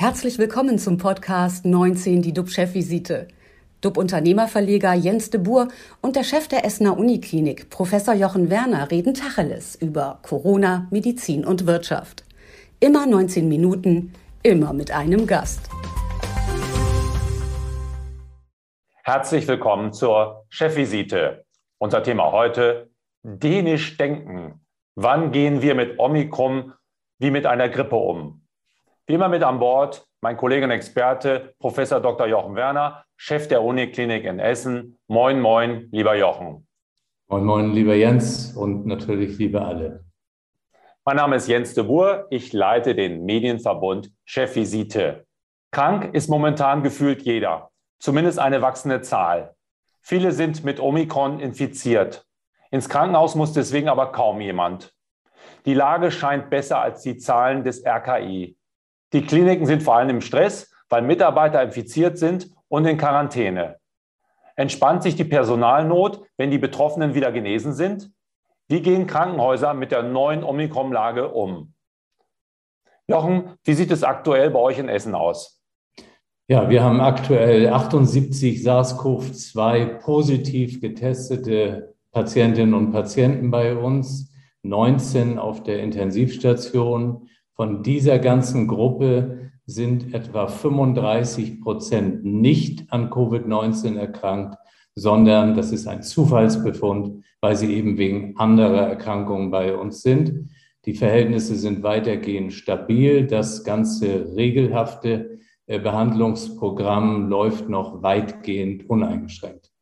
Herzlich willkommen zum Podcast 19, die DUB-Chefvisite. DUB-Unternehmerverleger Jens de Boer und der Chef der Essener Uniklinik, Professor Jochen Werner, reden Tacheles über Corona, Medizin und Wirtschaft. Immer 19 Minuten, immer mit einem Gast. Herzlich willkommen zur Chefvisite. Unser Thema heute, dänisch denken. Wann gehen wir mit Omikron wie mit einer Grippe um? Wie immer mit an Bord mein Kollege und Experte, Professor Dr. Jochen Werner, Chef der Uniklinik in Essen. Moin, moin, lieber Jochen. Moin, moin, lieber Jens und natürlich liebe alle. Mein Name ist Jens de Boer. Ich leite den Medienverbund Chefvisite. Krank ist momentan gefühlt jeder, zumindest eine wachsende Zahl. Viele sind mit Omikron infiziert. Ins Krankenhaus muss deswegen aber kaum jemand. Die Lage scheint besser als die Zahlen des RKI. Die Kliniken sind vor allem im Stress, weil Mitarbeiter infiziert sind und in Quarantäne. Entspannt sich die Personalnot, wenn die Betroffenen wieder genesen sind? Wie gehen Krankenhäuser mit der neuen Omikron-Lage um? Jochen, wie sieht es aktuell bei euch in Essen aus? Ja, wir haben aktuell 78 SARS-CoV-2 positiv getestete Patientinnen und Patienten bei uns, 19 auf der Intensivstation. Von dieser ganzen Gruppe sind etwa 35 Prozent nicht an Covid-19 erkrankt, sondern das ist ein Zufallsbefund, weil sie eben wegen anderer Erkrankungen bei uns sind. Die Verhältnisse sind weitergehend stabil. Das ganze regelhafte äh, Behandlungsprogramm läuft noch weitgehend uneingeschränkt.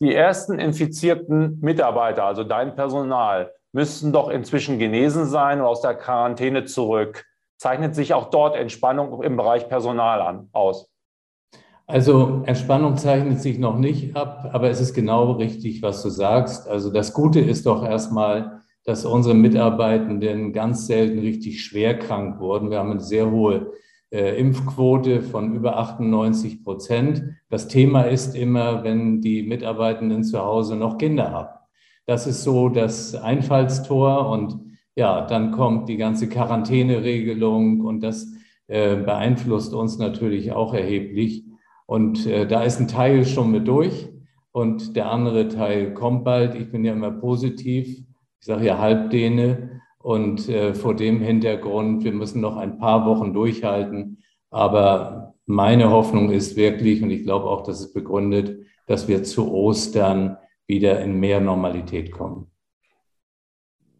Die ersten infizierten Mitarbeiter, also dein Personal, müssten doch inzwischen genesen sein und aus der Quarantäne zurück. Zeichnet sich auch dort Entspannung im Bereich Personal an, aus? Also Entspannung zeichnet sich noch nicht ab, aber es ist genau richtig, was du sagst. Also das Gute ist doch erstmal, dass unsere Mitarbeitenden ganz selten richtig schwer krank wurden. Wir haben eine sehr hohe äh, Impfquote von über 98 Prozent. Das Thema ist immer, wenn die Mitarbeitenden zu Hause noch Kinder haben. Das ist so das Einfallstor und ja, dann kommt die ganze Quarantäneregelung und das äh, beeinflusst uns natürlich auch erheblich. Und äh, da ist ein Teil schon mit durch und der andere Teil kommt bald. Ich bin ja immer positiv. Ich sage ja Halbdehne. Und äh, vor dem Hintergrund, wir müssen noch ein paar Wochen durchhalten. Aber meine Hoffnung ist wirklich, und ich glaube auch, dass es begründet, dass wir zu Ostern wieder in mehr Normalität kommen.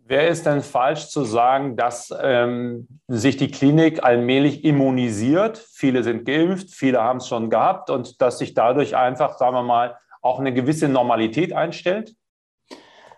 Wer ist denn falsch zu sagen, dass ähm, sich die Klinik allmählich immunisiert? Viele sind geimpft, viele haben es schon gehabt und dass sich dadurch einfach, sagen wir mal, auch eine gewisse Normalität einstellt?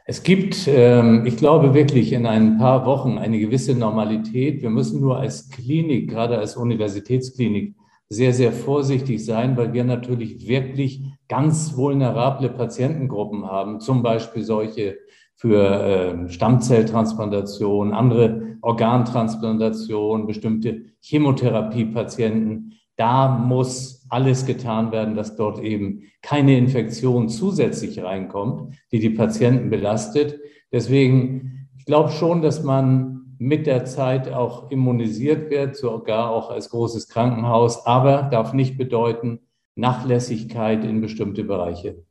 Es gibt, ähm, ich glaube wirklich, in ein paar Wochen eine gewisse Normalität. Wir müssen nur als Klinik, gerade als Universitätsklinik, sehr, sehr vorsichtig sein, weil wir natürlich wirklich ganz vulnerable Patientengruppen haben, zum Beispiel solche für äh, Stammzelltransplantation, andere Organtransplantation, bestimmte Chemotherapiepatienten. Da muss alles getan werden, dass dort eben keine Infektion zusätzlich reinkommt, die die Patienten belastet. Deswegen, ich glaube schon, dass man mit der Zeit auch immunisiert wird, sogar auch als großes Krankenhaus, aber darf nicht bedeuten Nachlässigkeit in bestimmte Bereiche.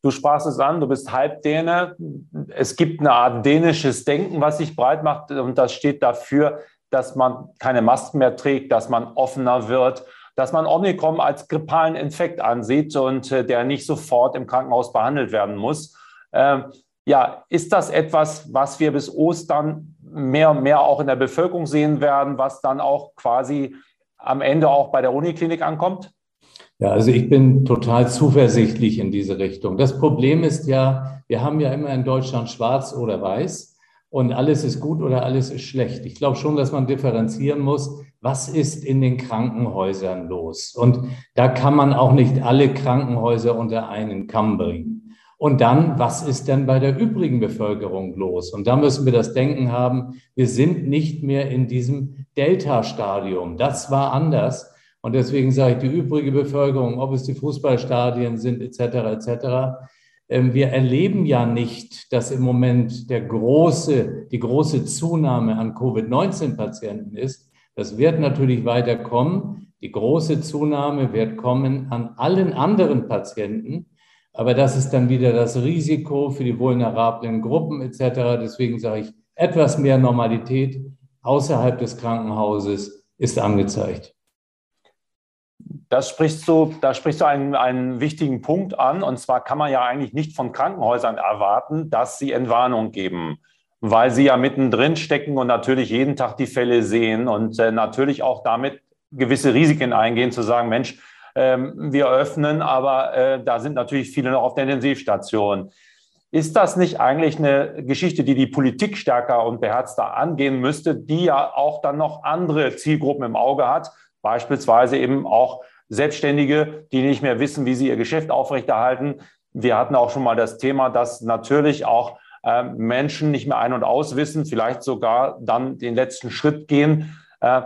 Du sprachst es an, du bist Halbdäne. Es gibt eine Art dänisches Denken, was sich breit macht und das steht dafür, dass man keine Masken mehr trägt, dass man offener wird, dass man Omikron als grippalen Infekt ansieht und äh, der nicht sofort im Krankenhaus behandelt werden muss. Ähm, ja, ist das etwas, was wir bis Ostern mehr und mehr auch in der Bevölkerung sehen werden, was dann auch quasi am Ende auch bei der Uniklinik ankommt? Ja, also ich bin total zuversichtlich in diese Richtung. Das Problem ist ja, wir haben ja immer in Deutschland schwarz oder weiß und alles ist gut oder alles ist schlecht. Ich glaube schon, dass man differenzieren muss, was ist in den Krankenhäusern los. Und da kann man auch nicht alle Krankenhäuser unter einen Kamm bringen. Und dann, was ist denn bei der übrigen Bevölkerung los? Und da müssen wir das Denken haben, wir sind nicht mehr in diesem Delta-Stadium. Das war anders. Und deswegen sage ich, die übrige Bevölkerung, ob es die Fußballstadien sind, etc., etc., ähm, wir erleben ja nicht, dass im Moment der große, die große Zunahme an Covid-19-Patienten ist, Das wird natürlich weiter kommen. Die große Zunahme wird kommen an allen anderen Patienten. Aber das ist dann wieder das Risiko für die vulnerablen Gruppen etc. Deswegen sage ich, etwas mehr Normalität außerhalb des Krankenhauses ist angezeigt. Das sprichst du, da sprichst du einen, einen wichtigen Punkt an. Und zwar kann man ja eigentlich nicht von Krankenhäusern erwarten, dass sie Entwarnung geben, weil sie ja mittendrin stecken und natürlich jeden Tag die Fälle sehen und äh, natürlich auch damit gewisse Risiken eingehen, zu sagen, Mensch, äh, wir öffnen, aber äh, da sind natürlich viele noch auf der Intensivstation. Ist das nicht eigentlich eine Geschichte, die die Politik stärker und beherzter angehen müsste, die ja auch dann noch andere Zielgruppen im Auge hat, beispielsweise eben auch Selbstständige, die nicht mehr wissen, wie sie ihr Geschäft aufrechterhalten. Wir hatten auch schon mal das Thema, dass natürlich auch äh, Menschen nicht mehr ein- und auswissen, vielleicht sogar dann den letzten Schritt gehen. Äh,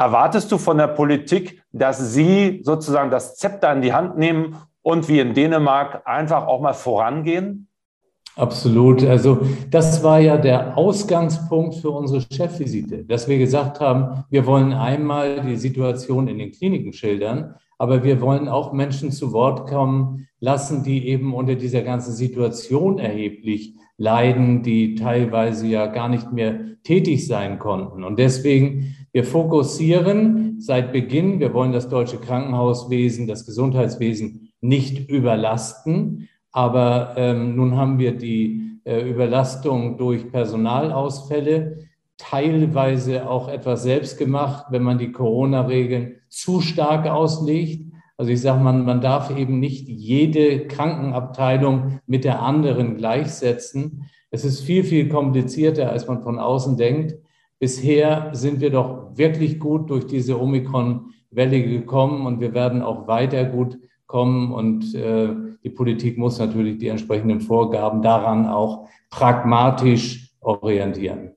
erwartest du von der Politik, dass sie sozusagen das Zepter in die Hand nehmen und wie in Dänemark einfach auch mal vorangehen? Absolut. Also das war ja der Ausgangspunkt für unsere Chefvisite, dass wir gesagt haben, wir wollen einmal die Situation in den Kliniken schildern, aber wir wollen auch Menschen zu Wort kommen lassen, die eben unter dieser ganzen Situation erheblich leiden, die teilweise ja gar nicht mehr tätig sein konnten. Und deswegen, wir fokussieren seit Beginn, wir wollen das deutsche Krankenhauswesen, das Gesundheitswesen nicht überlasten. Aber ähm, nun haben wir die äh, Überlastung durch Personalausfälle, teilweise auch etwas selbst gemacht, wenn man die Corona-Regeln zu stark auslegt. Also ich sage, man, man darf eben nicht jede Krankenabteilung mit der anderen gleichsetzen. Es ist viel, viel komplizierter, als man von außen denkt. Bisher sind wir doch wirklich gut durch diese Omikron-Welle gekommen und wir werden auch weiter gut kommen und äh, die Politik muss natürlich die entsprechenden Vorgaben daran auch pragmatisch orientieren.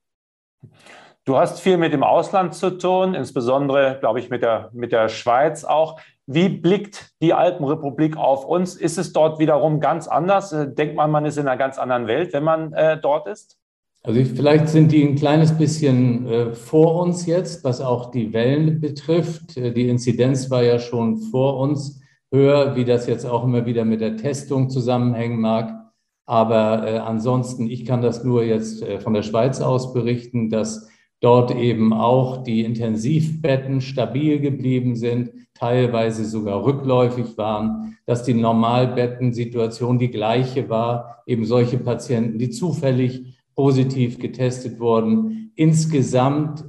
Du hast viel mit dem Ausland zu tun, insbesondere, glaube ich, mit der, mit der Schweiz auch. Wie blickt die Alpenrepublik auf uns? Ist es dort wiederum ganz anders? Äh, denkt man, man ist in einer ganz anderen Welt, wenn man äh, dort ist? Also ich, vielleicht sind die ein kleines bisschen äh, vor uns jetzt, was auch die Wellen betrifft. Äh, die Inzidenz war ja schon vor uns höher, wie das jetzt auch immer wieder mit der Testung zusammenhängen mag. Aber äh, ansonsten, ich kann das nur jetzt äh, von der Schweiz aus berichten, dass dort eben auch die Intensivbetten stabil geblieben sind, teilweise sogar rückläufig waren, dass die Normalbettensituation die gleiche war, eben solche Patienten, die zufällig positiv getestet wurden, insgesamt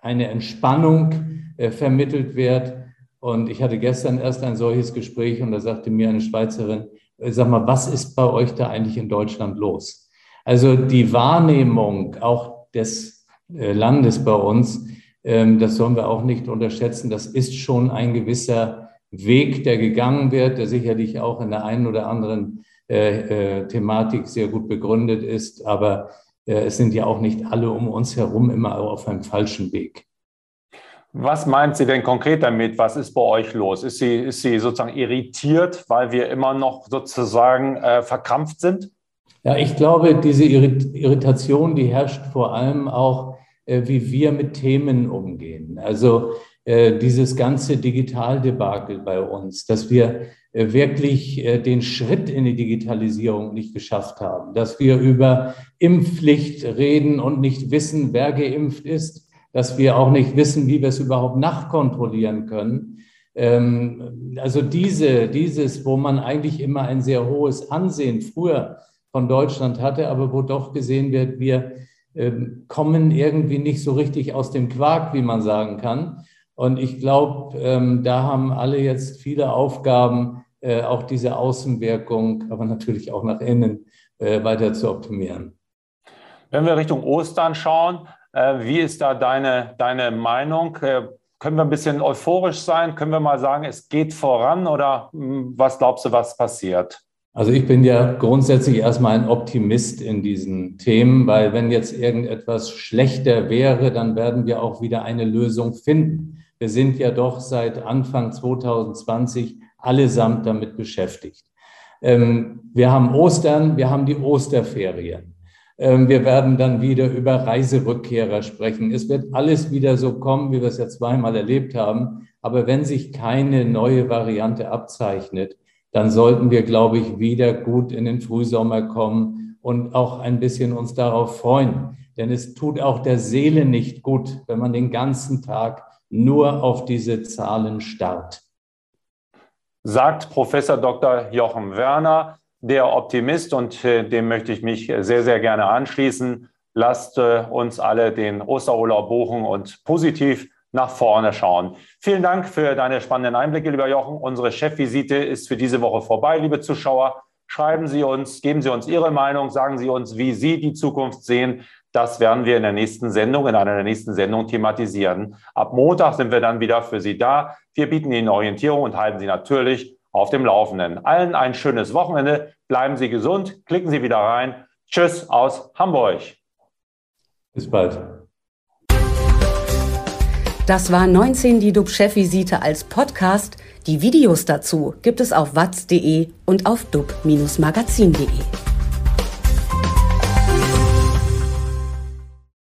eine Entspannung äh, vermittelt wird und ich hatte gestern erst ein solches Gespräch und da sagte mir eine Schweizerin, äh, sag mal, was ist bei euch da eigentlich in Deutschland los? Also die Wahrnehmung auch des äh, Landes bei uns, ähm, das sollen wir auch nicht unterschätzen. Das ist schon ein gewisser Weg, der gegangen wird, der sicherlich auch in der einen oder anderen äh, Thematik sehr gut begründet ist. Aber es sind ja auch nicht alle um uns herum immer auf einem falschen Weg. Was meint sie denn konkret damit? Was ist bei euch los? Ist sie, ist sie sozusagen irritiert, weil wir immer noch sozusagen äh, verkrampft sind? Ja, ich glaube, diese Irritation, die herrscht vor allem auch, äh, wie wir mit Themen umgehen. Also äh, dieses ganze Digitaldebakel bei uns, dass wir äh, wirklich äh, den Schritt in die Digitalisierung nicht geschafft haben, dass wir über Impfpflicht reden und nicht wissen, wer geimpft ist dass wir auch nicht wissen, wie wir es überhaupt nachkontrollieren können. Ähm, also diese, dieses, wo man eigentlich immer ein sehr hohes Ansehen früher von Deutschland hatte, aber wo doch gesehen wird, wir ähm, kommen irgendwie nicht so richtig aus dem Quark, wie man sagen kann. Und ich glaube, ähm, da haben alle jetzt viele Aufgaben, äh, auch diese Außenwirkung, aber natürlich auch nach innen äh, weiter zu optimieren. Wenn wir Richtung Ostern schauen, äh, wie ist da deine, deine Meinung? Äh, können wir ein bisschen euphorisch sein? Können wir mal sagen, es geht voran oder hm, was glaubst du, was passiert? Also ich bin ja grundsätzlich erstmal ein Optimist in diesen Themen, weil wenn jetzt irgendetwas schlechter wäre, dann werden wir auch wieder eine Lösung finden. Wir sind ja doch seit Anfang 2020 allesamt damit beschäftigt. Ähm, wir haben Ostern, wir haben die Osterferien. Ähm, wir werden dann wieder über Reiserückkehrer sprechen. Es wird alles wieder so kommen, wie wir es ja zweimal erlebt haben. Aber wenn sich keine neue Variante abzeichnet, dann sollten wir, glaube ich, wieder gut in den Frühsommer kommen und auch ein bisschen uns darauf freuen. Denn es tut auch der Seele nicht gut, wenn man den ganzen Tag nur auf diese Zahlen starrt. Sagt Professor Dr. Jochen Werner, der Optimist, und äh, dem möchte ich mich sehr, sehr gerne anschließen. Lasst äh, uns alle den Osterurlaub buchen und positiv nach vorne schauen. Vielen Dank für deine spannenden Einblicke, lieber Jochen. Unsere Chefvisite ist für diese Woche vorbei, liebe Zuschauer. Schreiben Sie uns, geben Sie uns Ihre Meinung, sagen Sie uns, wie Sie die Zukunft sehen. Das werden wir in der nächsten Sendung, in einer der nächsten Sendungen thematisieren. Ab Montag sind wir dann wieder für Sie da. Wir bieten Ihnen Orientierung und halten Sie natürlich auf dem Laufenden. Allen ein schönes Wochenende. Bleiben Sie gesund. Klicken Sie wieder rein. Tschüss aus Hamburg. Bis bald. Das war 19 die DUB-Chefvisite als Podcast. Die Videos dazu gibt es auf watz.de und auf dub-magazin.de.